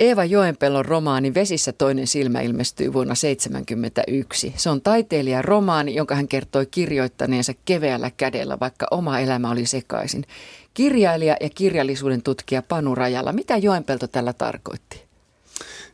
Eeva Joenpellon romaani Vesissä toinen silmä ilmestyi vuonna 1971. Se on taiteilijan romaani, jonka hän kertoi kirjoittaneensa keveällä kädellä, vaikka oma elämä oli sekaisin. Kirjailija ja kirjallisuuden tutkija Panu Rajalla, mitä Joenpelto tällä tarkoitti?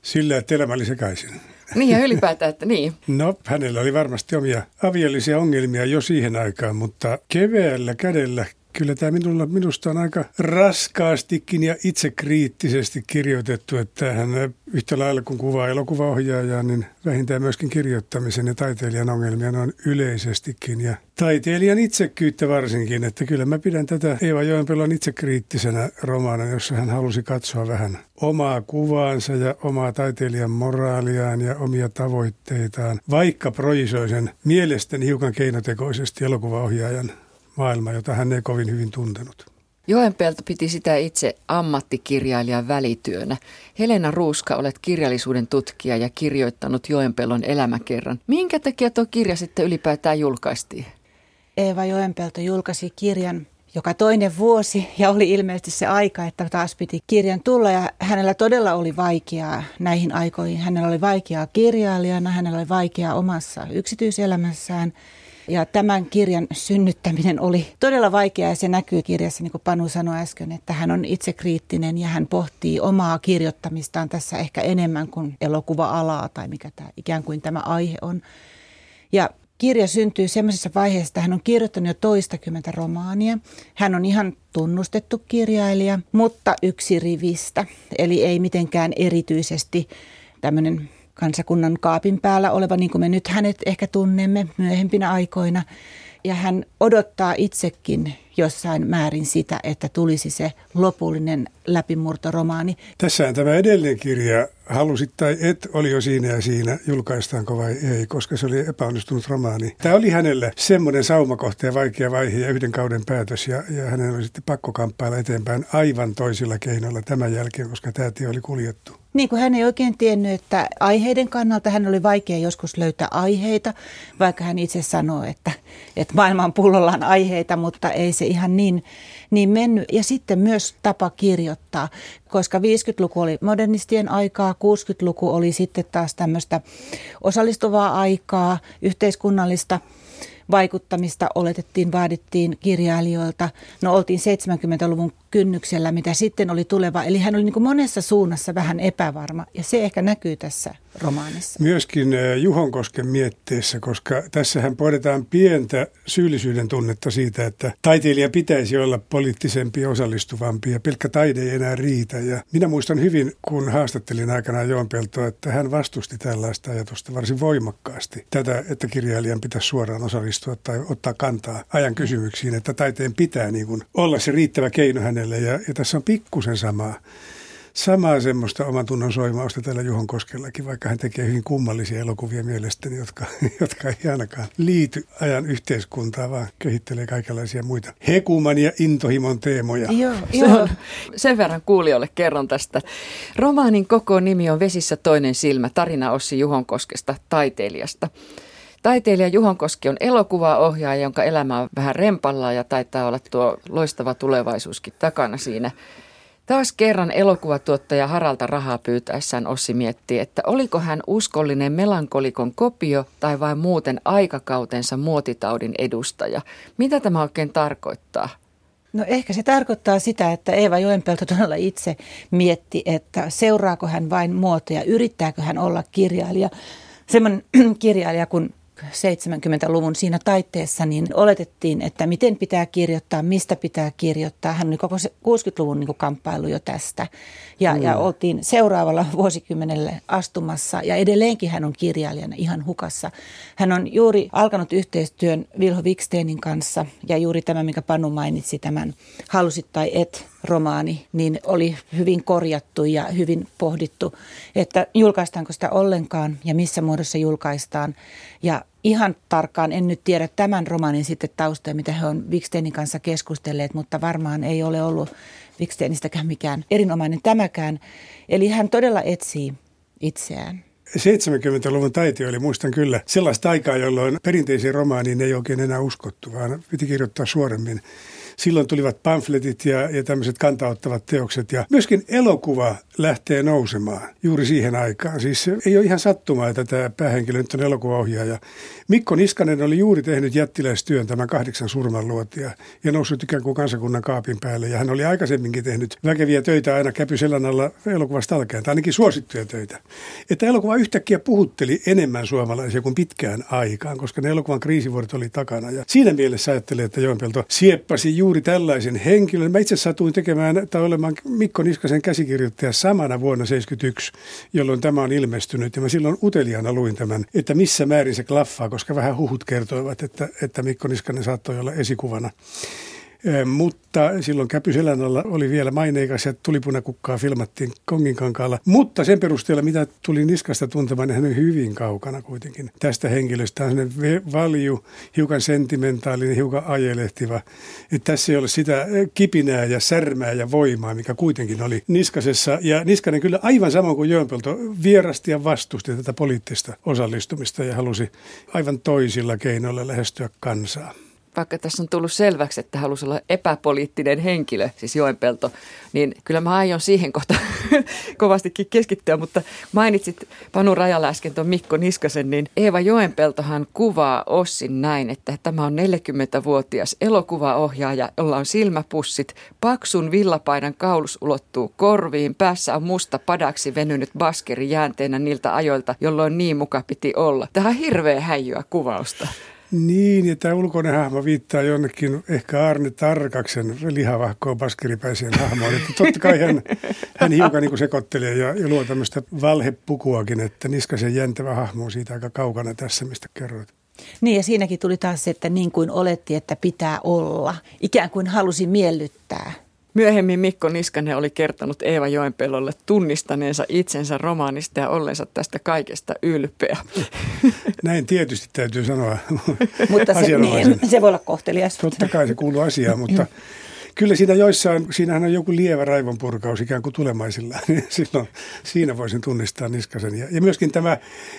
Sillä, että elämä oli sekaisin. Niin ja ylipäätään, että niin. No, hänellä oli varmasti omia aviallisia ongelmia jo siihen aikaan, mutta keveällä kädellä kyllä tämä minulla, minusta on aika raskaastikin ja itsekriittisesti kirjoitettu, että hän yhtä lailla kuin kuvaa elokuvaohjaajaa, niin vähintään myöskin kirjoittamisen ja taiteilijan ongelmia on yleisestikin. Ja taiteilijan itsekyyttä varsinkin, että kyllä mä pidän tätä Eeva Joenpelon itsekriittisenä romaana, jossa hän halusi katsoa vähän omaa kuvaansa ja omaa taiteilijan moraaliaan ja omia tavoitteitaan, vaikka projisoi sen mielestäni hiukan keinotekoisesti elokuvaohjaajan maailma, jota hän ei kovin hyvin tuntenut. Joenpelto piti sitä itse ammattikirjailijan välityönä. Helena Ruuska, olet kirjallisuuden tutkija ja kirjoittanut Joenpelon elämäkerran. Minkä takia tuo kirja sitten ylipäätään julkaistiin? Eeva Joenpelto julkaisi kirjan joka toinen vuosi ja oli ilmeisesti se aika, että taas piti kirjan tulla ja hänellä todella oli vaikeaa näihin aikoihin. Hänellä oli vaikeaa kirjailijana, hänellä oli vaikeaa omassa yksityiselämässään – ja tämän kirjan synnyttäminen oli todella vaikeaa ja se näkyy kirjassa, niin kuin Panu sanoi äsken, että hän on itse kriittinen ja hän pohtii omaa kirjoittamistaan tässä ehkä enemmän kuin elokuva-alaa tai mikä tämä ikään kuin tämä aihe on. Ja kirja syntyy semmoisessa vaiheessa, että hän on kirjoittanut jo toistakymmentä romaania. Hän on ihan tunnustettu kirjailija, mutta yksi rivistä, eli ei mitenkään erityisesti tämmöinen kansakunnan kaapin päällä oleva, niin kuin me nyt hänet ehkä tunnemme myöhempinä aikoina. Ja hän odottaa itsekin jossain määrin sitä, että tulisi se lopullinen läpimurtoromaani. Tässähän tämä edellinen kirja, halusit tai et, oli jo siinä ja siinä, julkaistaanko vai ei, koska se oli epäonnistunut romaani. Tämä oli hänelle semmoinen saumakohta ja vaikea vaihe ja yhden kauden päätös ja, ja hänen oli sitten pakko kamppailla eteenpäin aivan toisilla keinoilla tämän jälkeen, koska tämä tie oli kuljettu. Niin kuin hän ei oikein tiennyt, että aiheiden kannalta hän oli vaikea joskus löytää aiheita, vaikka hän itse sanoi, että, että maailman pullolla on aiheita, mutta ei se ihan niin, niin mennyt. Ja sitten myös tapa kirjoittaa, koska 50-luku oli modernistien aikaa, 60-luku oli sitten taas tämmöistä osallistuvaa aikaa, yhteiskunnallista – vaikuttamista oletettiin, vaadittiin kirjailijoilta. No oltiin 70-luvun kynnyksellä, mitä sitten oli tuleva. Eli hän oli niin monessa suunnassa vähän epävarma ja se ehkä näkyy tässä romaanissa. Myöskin eh, Juhonkosken mietteessä, koska tässähän pohditaan pientä syyllisyyden tunnetta siitä, että taiteilija pitäisi olla poliittisempi ja osallistuvampi ja pelkkä taide ei enää riitä. Ja minä muistan hyvin, kun haastattelin aikanaan Joon Peltoa, että hän vastusti tällaista ajatusta varsin voimakkaasti. Tätä, että kirjailijan pitäisi suoraan osallistua tai ottaa kantaa ajan kysymyksiin, että taiteen pitää niin kuin olla se riittävä keino hänelle. Ja, ja tässä on pikkusen samaa samaa semmoista oman tunnon soimausta tällä Juhon Koskellakin, vaikka hän tekee hyvin kummallisia elokuvia mielestäni, jotka, jotka ei ainakaan liity ajan yhteiskuntaan, vaan kehittelee kaikenlaisia muita hekuman ja intohimon teemoja. Joo, joo. Sen verran kuulijoille kerron tästä. Romaanin koko nimi on Vesissä toinen silmä, tarina Ossi Juhonkoskesta, taiteilijasta. Taiteilija Juhon Koski on elokuvaohjaaja, jonka elämä on vähän rempalla ja taitaa olla tuo loistava tulevaisuuskin takana siinä. Taas kerran elokuvatuottaja Haralta rahaa pyytäessään Ossi miettii, että oliko hän uskollinen melankolikon kopio tai vain muuten aikakautensa muotitaudin edustaja. Mitä tämä oikein tarkoittaa? No ehkä se tarkoittaa sitä, että Eeva Joenpelto todella itse mietti, että seuraako hän vain muotoja, yrittääkö hän olla kirjailija. Semmoinen kirjailija kuin 70-luvun siinä taitteessa, niin oletettiin, että miten pitää kirjoittaa, mistä pitää kirjoittaa. Hän oli koko 60-luvun niin kamppailu jo tästä. Ja, mm. ja oltiin seuraavalla vuosikymmenelle astumassa ja edelleenkin hän on kirjailijana ihan hukassa. Hän on juuri alkanut yhteistyön Vilho Wiksteinin kanssa ja juuri tämä, mikä Panu mainitsi, tämän Halusit tai et romaani, niin oli hyvin korjattu ja hyvin pohdittu, että julkaistaanko sitä ollenkaan ja missä muodossa julkaistaan. Ja ihan tarkkaan en nyt tiedä tämän romaanin sitten taustoja, mitä he on Wiksteinin kanssa keskustelleet, mutta varmaan ei ole ollut Wiksteinistäkään mikään erinomainen tämäkään. Eli hän todella etsii itseään. 70-luvun taiteilijoille muistan kyllä sellaista aikaa, jolloin perinteisiin romaaniin ei oikein enää uskottu, vaan piti kirjoittaa suoremmin silloin tulivat pamfletit ja, ja tämmöiset kantauttavat teokset. Ja myöskin elokuva lähtee nousemaan juuri siihen aikaan. Siis ei ole ihan sattumaa, että tämä päähenkilö nyt on elokuvaohjaaja. Mikko Niskanen oli juuri tehnyt jättiläistyön tämän kahdeksan surmanluotia ja noussut ikään kuin kansakunnan kaapin päälle. Ja hän oli aikaisemminkin tehnyt väkeviä töitä aina käpyselän alla elokuvasta alkaen, tai ainakin suosittuja töitä. Että elokuva yhtäkkiä puhutteli enemmän suomalaisia kuin pitkään aikaan, koska ne elokuvan kriisivuodet oli takana. Ja siinä mielessä ajattelin, että Joenpelto sieppasi juuri tällaisen henkilön. Mä itse satuin tekemään tai olemaan Mikko Niskasen käsikirjoittaja samana vuonna 71, jolloin tämä on ilmestynyt. Ja mä silloin uteliaana luin tämän, että missä määrin se klaffaa, koska vähän huhut kertoivat, että, että Mikko Niskanen saattoi olla esikuvana. Mutta silloin Käpyselän alla oli vielä maineikas ja tulipunakukkaa filmattiin Konginkankaalla. Mutta sen perusteella, mitä tuli Niskasta tuntemaan, niin hän on hyvin kaukana kuitenkin tästä henkilöstä. Hän on valju, hiukan sentimentaalinen, hiukan ajelehtiva. Että tässä ei ole sitä kipinää ja särmää ja voimaa, mikä kuitenkin oli Niskasessa. Ja Niskanen kyllä aivan sama kuin Joenpelto vierasti ja vastusti tätä poliittista osallistumista ja halusi aivan toisilla keinoilla lähestyä kansaa vaikka tässä on tullut selväksi, että halusi olla epäpoliittinen henkilö, siis Joenpelto, niin kyllä mä aion siihen kohta kovastikin keskittyä, mutta mainitsit Panu Rajala äsken tuon Mikko Niskasen, niin Eeva Joenpeltohan kuvaa Ossin näin, että tämä on 40-vuotias elokuvaohjaaja, jolla on silmäpussit, paksun villapaidan kaulus ulottuu korviin, päässä on musta padaksi venynyt baskeri jäänteenä niiltä ajoilta, jolloin niin muka piti olla. Tähän hirveä häijyä kuvausta. Niin, ja tämä ulkoinen hahmo viittaa jonnekin ehkä Arne Tarkaksen lihavahkoon paskeripäiseen hahmoon. Että totta kai hän, hän hiukan niin sekoittelee ja, ja luo tämmöistä valhepukuakin, että Niskasen jäntävä hahmo on siitä aika kaukana tässä, mistä kerroit. Niin ja siinäkin tuli taas se, että niin kuin oletti, että pitää olla. Ikään kuin halusi miellyttää Myöhemmin Mikko Niskanen oli kertonut Eeva Joenpelolle tunnistaneensa itsensä romaanista ja ollensa tästä kaikesta ylpeä. Näin tietysti täytyy sanoa. mutta se, niin, se voi olla kohtelias. Totta kai se kuuluu asiaan, mutta Kyllä siinä joissain, siinähän on joku lievä raivonpurkaus ikään kuin tulemaisilla, niin silloin siinä voisin tunnistaa Niskasen. Ja, ja myöskin tämä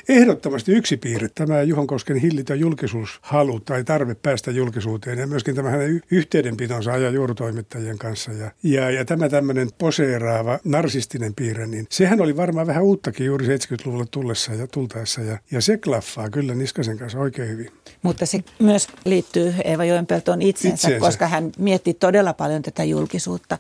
ehdottomasti yksi piirre, tämä Juhon Kosken hillitön julkisuushalu tai tarve päästä julkisuuteen ja myöskin tämä hänen yhteydenpitonsa ajan juurutoimittajien kanssa. Ja, ja, ja tämä tämmöinen poseeraava, narsistinen piirre, niin sehän oli varmaan vähän uuttakin juuri 70-luvulla tullessa ja tultaessa ja, ja se klaffaa kyllä Niskasen kanssa oikein hyvin. Mutta se myös liittyy Eeva Joenpeltoon itsensä, itsensä, koska hän mietti todella paljon paljon tätä julkisuutta.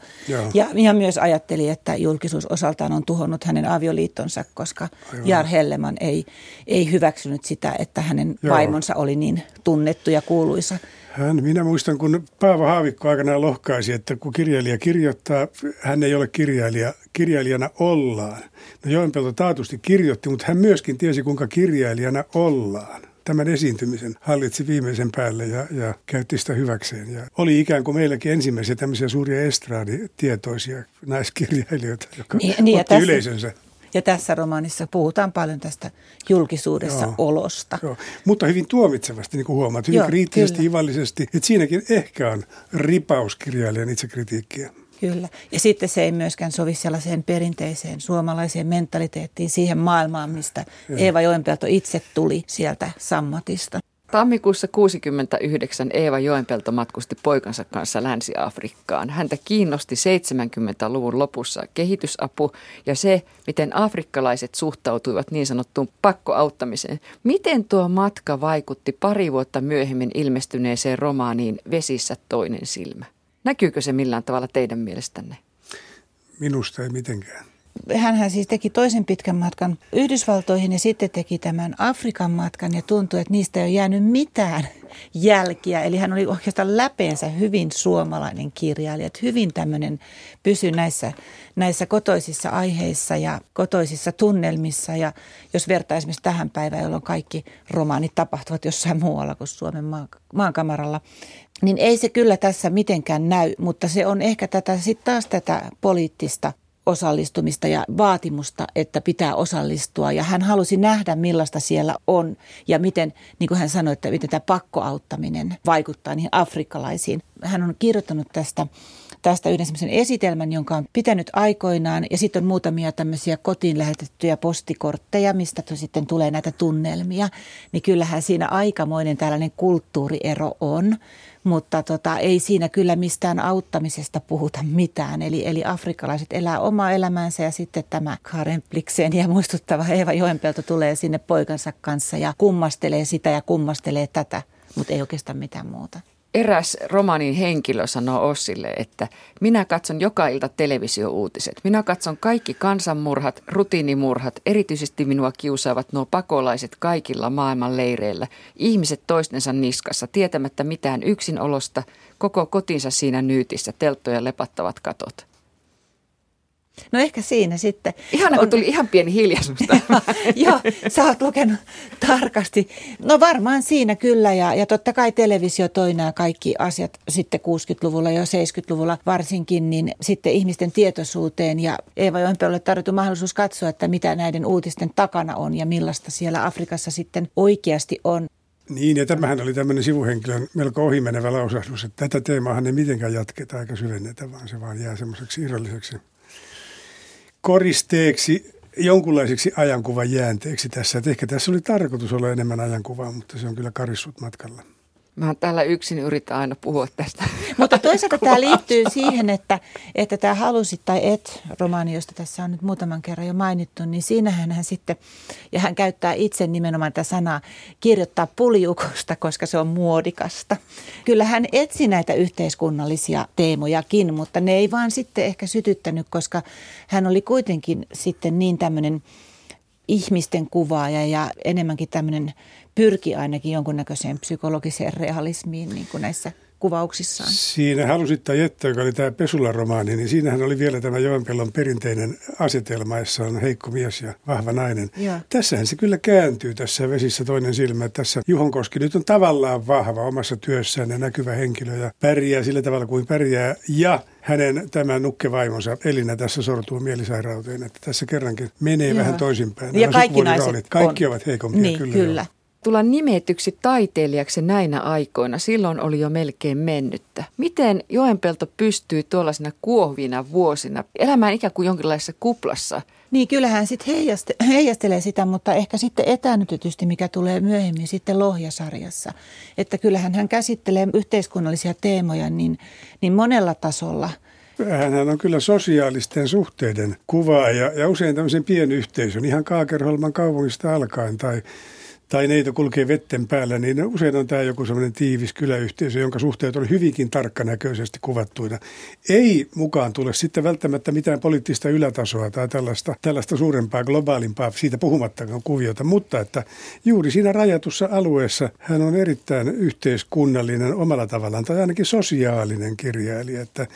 Ja, ja myös ajatteli, että julkisuus osaltaan on tuhonnut hänen avioliittonsa, koska Aivan. Jar Helleman ei, ei hyväksynyt sitä, että hänen Joo. vaimonsa oli niin tunnettu ja kuuluisa. Hän, minä muistan, kun Paavo Haavikko aikanaan lohkaisi, että kun kirjailija kirjoittaa, hän ei ole kirjailija, kirjailijana ollaan. No Joenpelto taatusti kirjoitti, mutta hän myöskin tiesi, kuinka kirjailijana ollaan tämän esiintymisen hallitsi viimeisen päälle ja, ja käytti sitä hyväkseen. Ja oli ikään kuin meilläkin ensimmäisiä tämmöisiä suuria estraaditietoisia naiskirjailijoita, jotka niin, niin, otti tässä, yleisönsä. Ja tässä romaanissa puhutaan paljon tästä julkisuudessa joo, olosta. Joo. Mutta hyvin tuomitsevasti, niin kuin huomaat, hyvin joo, kriittisesti, kyllä. ivallisesti. Että siinäkin ehkä on ripaus kirjailijan itsekritiikkiä. Kyllä. Ja sitten se ei myöskään sovi sellaiseen perinteiseen suomalaiseen mentaliteettiin, siihen maailmaan, mistä Eeva Joenpelto itse tuli sieltä sammatista. Tammikuussa 69 Eeva Joenpelto matkusti poikansa kanssa Länsi-Afrikkaan. Häntä kiinnosti 70-luvun lopussa kehitysapu ja se, miten afrikkalaiset suhtautuivat niin sanottuun pakkoauttamiseen. Miten tuo matka vaikutti pari vuotta myöhemmin ilmestyneeseen romaaniin Vesissä toinen silmä? Näkyykö se millään tavalla teidän mielestänne? Minusta ei mitenkään. Hänhän siis teki toisen pitkän matkan Yhdysvaltoihin ja sitten teki tämän Afrikan matkan ja tuntui, että niistä ei ole jäänyt mitään jälkiä. Eli hän oli oikeastaan läpeensä hyvin suomalainen kirjailija, että hyvin tämmöinen pysy näissä, näissä kotoisissa aiheissa ja kotoisissa tunnelmissa. Ja jos vertaa esimerkiksi tähän päivään, jolloin kaikki romaanit tapahtuvat jossain muualla kuin Suomen maankamaralla, niin ei se kyllä tässä mitenkään näy, mutta se on ehkä tätä sitten taas tätä poliittista osallistumista ja vaatimusta, että pitää osallistua. Ja hän halusi nähdä, millaista siellä on ja miten, niin kuin hän sanoi, että miten tämä pakkoauttaminen vaikuttaa niihin afrikkalaisiin. Hän on kirjoittanut tästä tästä yhden semmoisen esitelmän, jonka on pitänyt aikoinaan. Ja sitten on muutamia tämmöisiä kotiin lähetettyjä postikortteja, mistä sitten tulee näitä tunnelmia. Niin kyllähän siinä aikamoinen tällainen kulttuuriero on mutta tota, ei siinä kyllä mistään auttamisesta puhuta mitään. Eli, eli afrikkalaiset elää omaa elämäänsä ja sitten tämä Karen Plikseen ja muistuttava Eeva Joenpelto tulee sinne poikansa kanssa ja kummastelee sitä ja kummastelee tätä, mutta ei oikeastaan mitään muuta eräs romanin henkilö sanoo Ossille, että minä katson joka ilta televisiouutiset. Minä katson kaikki kansanmurhat, rutiinimurhat. Erityisesti minua kiusaavat nuo pakolaiset kaikilla maailman leireillä. Ihmiset toistensa niskassa, tietämättä mitään yksinolosta, koko kotinsa siinä nyytissä, telttoja lepattavat katot. No ehkä siinä sitten. Ihan kun on... tuli ihan pieni hiljaisuus. Joo, sä oot lukenut tarkasti. No varmaan siinä kyllä ja, ja totta kai televisio toi nämä kaikki asiat sitten 60-luvulla ja 70-luvulla varsinkin, niin sitten ihmisten tietoisuuteen ja Eeva Joenpeolle tarjottu mahdollisuus katsoa, että mitä näiden uutisten takana on ja millaista siellä Afrikassa sitten oikeasti on. Niin, ja tämähän oli tämmöinen sivuhenkilön melko ohimenevä lausahdus, että tätä teemaahan ei mitenkään jatketa eikä syvennetä, vaan se vaan jää semmoiseksi irralliseksi koristeeksi jonkunlaiseksi ajankuvan jäänteeksi tässä. Että ehkä tässä oli tarkoitus olla enemmän ajankuvaa, mutta se on kyllä karissut matkalla. Mä täällä yksin yritän aina puhua tästä. Mutta toisaalta tämä liittyy siihen, että, että tämä halusit tai et romaani, josta tässä on nyt muutaman kerran jo mainittu, niin siinähän hän sitten, ja hän käyttää itse nimenomaan tätä sanaa, kirjoittaa puljukosta, koska se on muodikasta. Kyllä hän etsi näitä yhteiskunnallisia teemojakin, mutta ne ei vaan sitten ehkä sytyttänyt, koska hän oli kuitenkin sitten niin tämmöinen ihmisten kuvaaja ja enemmänkin tämmöinen pyrki ainakin jonkunnäköiseen psykologiseen realismiin niin kuin näissä kuvauksissaan. Siinä halusit tai että, joka oli tämä Pesula-romaani, niin siinähän oli vielä tämä Joenpellon perinteinen asetelma, jossa on heikko mies ja vahva nainen. Ja. Tässähän se kyllä kääntyy tässä vesissä toinen silmä. Tässä Juhon Koski nyt on tavallaan vahva omassa työssään ja näkyvä henkilö ja pärjää sillä tavalla kuin pärjää. Ja hänen tämä nukkevaimonsa Elina tässä sortuu mielisairauteen, että tässä kerrankin menee Joo. vähän toisinpäin. Ja kaikki naiset Kaikki on. ovat heikompia, niin, kyllä. kyllä tulla nimetyksi taiteilijaksi näinä aikoina, silloin oli jo melkein mennyttä. Miten Joenpelto pystyy tuollaisina kuohvina vuosina elämään ikään kuin jonkinlaisessa kuplassa? Niin, kyllähän sitten heijaste, heijastelee sitä, mutta ehkä sitten etänytetysti, mikä tulee myöhemmin sitten Lohjasarjassa. Että kyllähän hän käsittelee yhteiskunnallisia teemoja niin, niin monella tasolla – hän on kyllä sosiaalisten suhteiden kuvaaja ja usein tämmöisen pienyhteisön, ihan Kaakerholman kaupungista alkaen tai tai neito kulkee vetten päällä, niin usein on tämä joku semmoinen tiivis kyläyhteisö, jonka suhteet on hyvinkin tarkkanäköisesti kuvattuina. Ei mukaan tule sitten välttämättä mitään poliittista ylätasoa tai tällaista, tällaista suurempaa, globaalimpaa, siitä puhumattakaan kuviota, mutta että juuri siinä rajatussa alueessa hän on erittäin yhteiskunnallinen omalla tavallaan, tai ainakin sosiaalinen kirjailija, että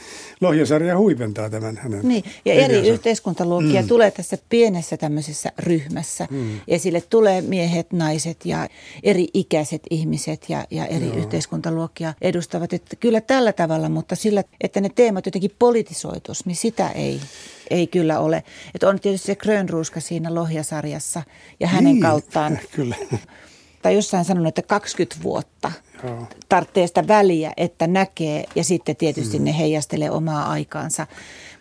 Lohjasarja huipentaa tämän hänen Niin, ja eri ideansa. yhteiskuntaluokkia mm. tulee tässä pienessä tämmöisessä ryhmässä. Mm. Esille tulee miehet, naiset, naiset ja eri ikäiset ihmiset ja, ja eri Joo. yhteiskuntaluokkia edustavat. Että kyllä tällä tavalla, mutta sillä, että ne teemat jotenkin politisoitus, niin sitä ei, ei kyllä ole. Että on tietysti se Grönruuska siinä Lohjasarjassa ja hänen niin, kauttaan. Kyllä. Tai jossain sanonut, että 20 vuotta Joo. tarvitsee sitä väliä, että näkee ja sitten tietysti hmm. ne heijastelee omaa aikaansa.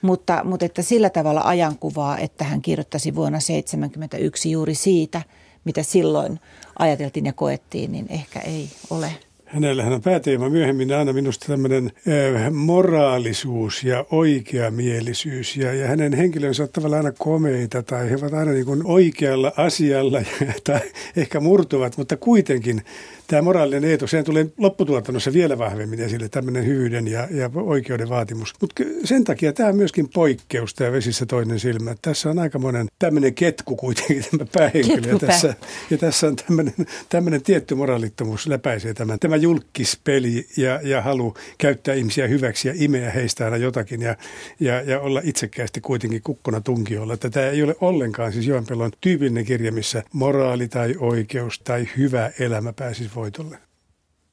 Mutta, mutta että sillä tavalla ajankuvaa, että hän kirjoittaisi vuonna 1971 juuri siitä – mitä silloin ajateltiin ja koettiin, niin ehkä ei ole. Hänellähän on pääteema myöhemmin aina minusta tämmöinen äh, moraalisuus ja oikeamielisyys. Ja, ja hänen henkilönsä ovat tavallaan aina komeita tai he ovat aina niin kuin oikealla asialla tai ehkä murtuvat, mutta kuitenkin tämä moraalinen eetos, sehän tulee lopputuotannossa vielä vahvemmin esille, tämmöinen hyvyyden ja, ja oikeuden vaatimus. Mutta sen takia tämä on myöskin poikkeus, tämä vesissä toinen silmä. Tässä on aikamoinen tämmöinen ketku kuitenkin tämä päähenkilö. Ja tässä, ja tässä on tämmöinen, tämmöinen tietty moraalittomuus läpäisee tämän. Tämä julkispeli ja, ja halu käyttää ihmisiä hyväksi ja imeä heistä aina jotakin ja, ja, ja olla itsekkäästi kuitenkin kukkona tunkiolla. Että tämä ei ole ollenkaan siis Joenpelon tyypillinen kirja, missä moraali tai oikeus tai hyvä elämä pääsisi voitolle.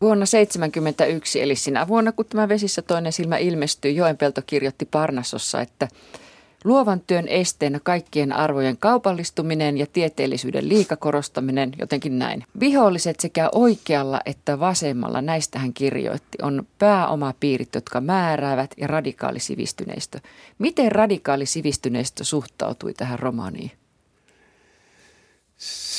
Vuonna 1971, eli sinä vuonna, kun tämä Vesissä toinen silmä ilmestyi, Joenpelto kirjoitti Parnasossa, että Luovan työn esteenä kaikkien arvojen kaupallistuminen ja tieteellisyyden liikakorostaminen, jotenkin näin. Viholliset sekä oikealla että vasemmalla, näistä hän kirjoitti, on pääomapiirit, jotka määräävät ja radikaalisivistyneistö. Miten radikaalisivistyneistö suhtautui tähän romaaniin?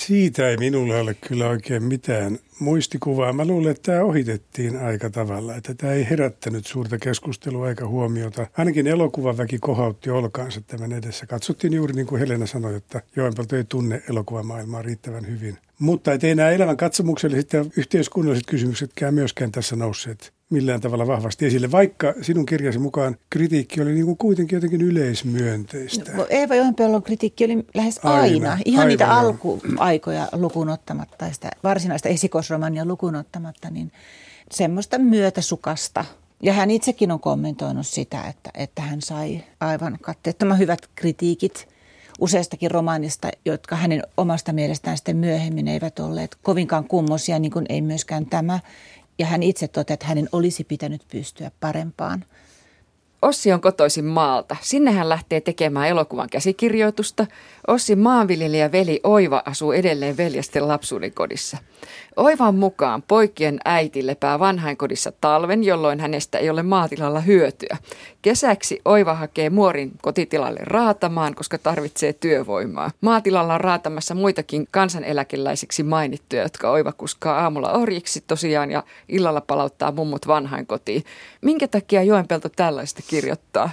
Siitä ei minulle ole kyllä oikein mitään muistikuvaa. Mä luulen, että tämä ohitettiin aika tavalla, että tämä ei herättänyt suurta keskustelua eikä huomiota. Ainakin elokuvaväki kohautti olkaansa tämän edessä. Katsottiin juuri niin kuin Helena sanoi, että Joenpelto ei tunne elokuvamaailmaa riittävän hyvin. Mutta ei nämä elämän katsomukselliset ja yhteiskunnalliset kysymyksetkään myöskään tässä nousseet millään tavalla vahvasti esille, vaikka sinun kirjasi mukaan kritiikki oli niin kuin kuitenkin jotenkin yleismyönteistä. No, Eeva Joenpellon kritiikki oli lähes aina, aina ihan aivan niitä alkuaikoja lukuun ottamatta, sitä varsinaista esikosromania lukuun ottamatta, niin semmoista myötäsukasta. Ja hän itsekin on kommentoinut sitä, että, että hän sai aivan katteettoman hyvät kritiikit useastakin romaanista, jotka hänen omasta mielestään sitten myöhemmin eivät olleet kovinkaan kummosia, niin kuin ei myöskään tämä. Ja hän itse totesi, että hänen olisi pitänyt pystyä parempaan. Ossi on kotoisin maalta. Sinne hän lähtee tekemään elokuvan käsikirjoitusta. Ossi maanviljelijä veli Oiva asuu edelleen veljesten lapsuuden kodissa. Oivan mukaan poikien äiti lepää vanhainkodissa talven, jolloin hänestä ei ole maatilalla hyötyä. Kesäksi Oiva hakee muorin kotitilalle raatamaan, koska tarvitsee työvoimaa. Maatilalla on raatamassa muitakin kansaneläkeläisiksi mainittuja, jotka Oiva kuskaa aamulla orjiksi tosiaan ja illalla palauttaa mummut vanhainkotiin. Minkä takia Joenpelto tällaista kirjoittaa?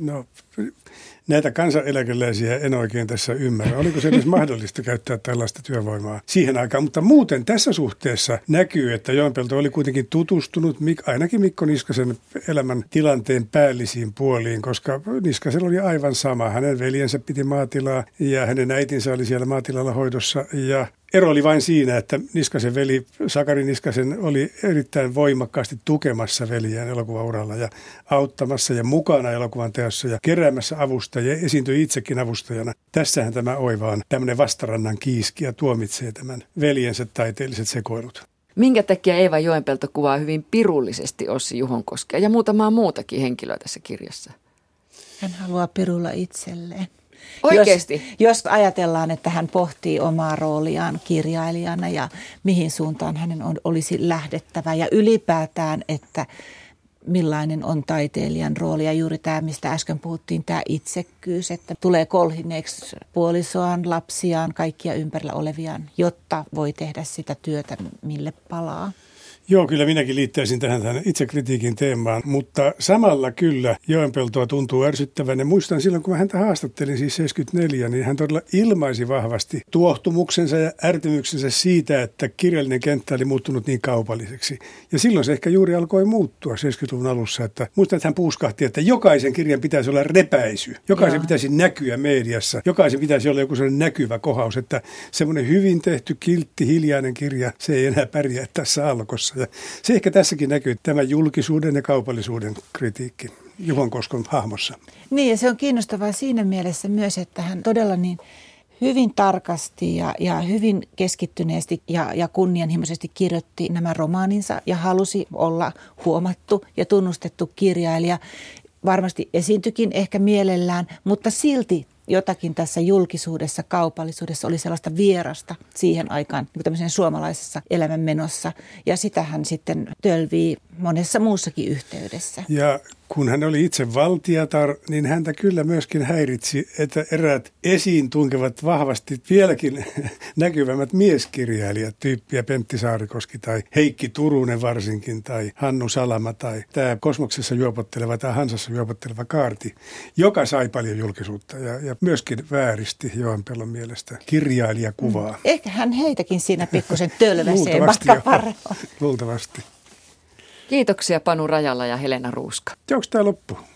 No näitä kansaneläkeläisiä en oikein tässä ymmärrä. Oliko se edes mahdollista käyttää tällaista työvoimaa siihen aikaan? Mutta muuten tässä suhteessa näkyy, että Joenpelto oli kuitenkin tutustunut ainakin Mikko Niskasen elämän tilanteen päällisiin puoliin, koska Niskasella oli aivan sama. Hänen veljensä piti maatilaa ja hänen äitinsä oli siellä maatilalla hoidossa ja Ero oli vain siinä, että Niskasen veli, Sakari Niskasen, oli erittäin voimakkaasti tukemassa veljään elokuvauralla ja auttamassa ja mukana elokuvan teossa ja keräämässä avustajia ja esiintyi itsekin avustajana. Tässähän tämä Oivaan tämmöinen vastarannan kiiski ja tuomitsee tämän veljensä taiteelliset sekoilut. Minkä takia Eeva Joenpelto kuvaa hyvin pirullisesti Ossi Juhonkoskea ja muutamaa muutakin henkilöä tässä kirjassa? Hän haluaa pirulla itselleen. Oikeasti? Jos, jos ajatellaan, että hän pohtii omaa rooliaan kirjailijana ja mihin suuntaan hänen on, olisi lähdettävä ja ylipäätään, että millainen on taiteilijan rooli ja juuri tämä, mistä äsken puhuttiin, tämä itsekkyys, että tulee kolhineeksi puolisoaan, lapsiaan, kaikkia ympärillä oleviaan, jotta voi tehdä sitä työtä, mille palaa. Joo, kyllä minäkin liittäisin tähän, tähän itsekritiikin teemaan, mutta samalla kyllä Joenpeltoa tuntuu ärsyttävän. Ja muistan silloin, kun mä häntä haastattelin, siis 74, niin hän todella ilmaisi vahvasti tuohtumuksensa ja ärtymyksensä siitä, että kirjallinen kenttä oli muuttunut niin kaupalliseksi. Ja silloin se ehkä juuri alkoi muuttua 70-luvun alussa, että muistan, että hän puuskahti, että jokaisen kirjan pitäisi olla repäisy. Jokaisen Joo. pitäisi näkyä mediassa. Jokaisen pitäisi olla joku sellainen näkyvä kohaus, että semmoinen hyvin tehty, kiltti, hiljainen kirja, se ei enää pärjää tässä alkossa. Ja se ehkä tässäkin näkyy tämä julkisuuden ja kaupallisuuden kritiikki Juhon Koskon hahmossa. Niin ja se on kiinnostavaa siinä mielessä myös, että hän todella niin hyvin tarkasti ja, ja hyvin keskittyneesti ja, ja kunnianhimoisesti kirjoitti nämä romaaninsa ja halusi olla huomattu ja tunnustettu kirjailija. Varmasti esiintyikin ehkä mielellään, mutta silti jotakin tässä julkisuudessa, kaupallisuudessa oli sellaista vierasta siihen aikaan niin tämmöisen suomalaisessa elämänmenossa. Ja sitä hän sitten tölvii monessa muussakin yhteydessä. Ja kun hän oli itse valtiatar, niin häntä kyllä myöskin häiritsi, että eräät esiin tunkevat vahvasti vieläkin näkyvämmät mieskirjailijat, tyyppiä Pentti Saarikoski tai Heikki Turunen varsinkin tai Hannu Salama tai tämä Kosmoksessa juopotteleva tai Hansassa juopotteleva Kaarti, joka sai paljon julkisuutta ja, ja myöskin vääristi Joan Pellon mielestä kirjailijakuvaa. Mm. Ehkä hän heitäkin siinä pikkusen tölväseen matkan Luultavasti. Kiitoksia Panu Rajalla ja Helena Ruuska. Onko tämä loppu?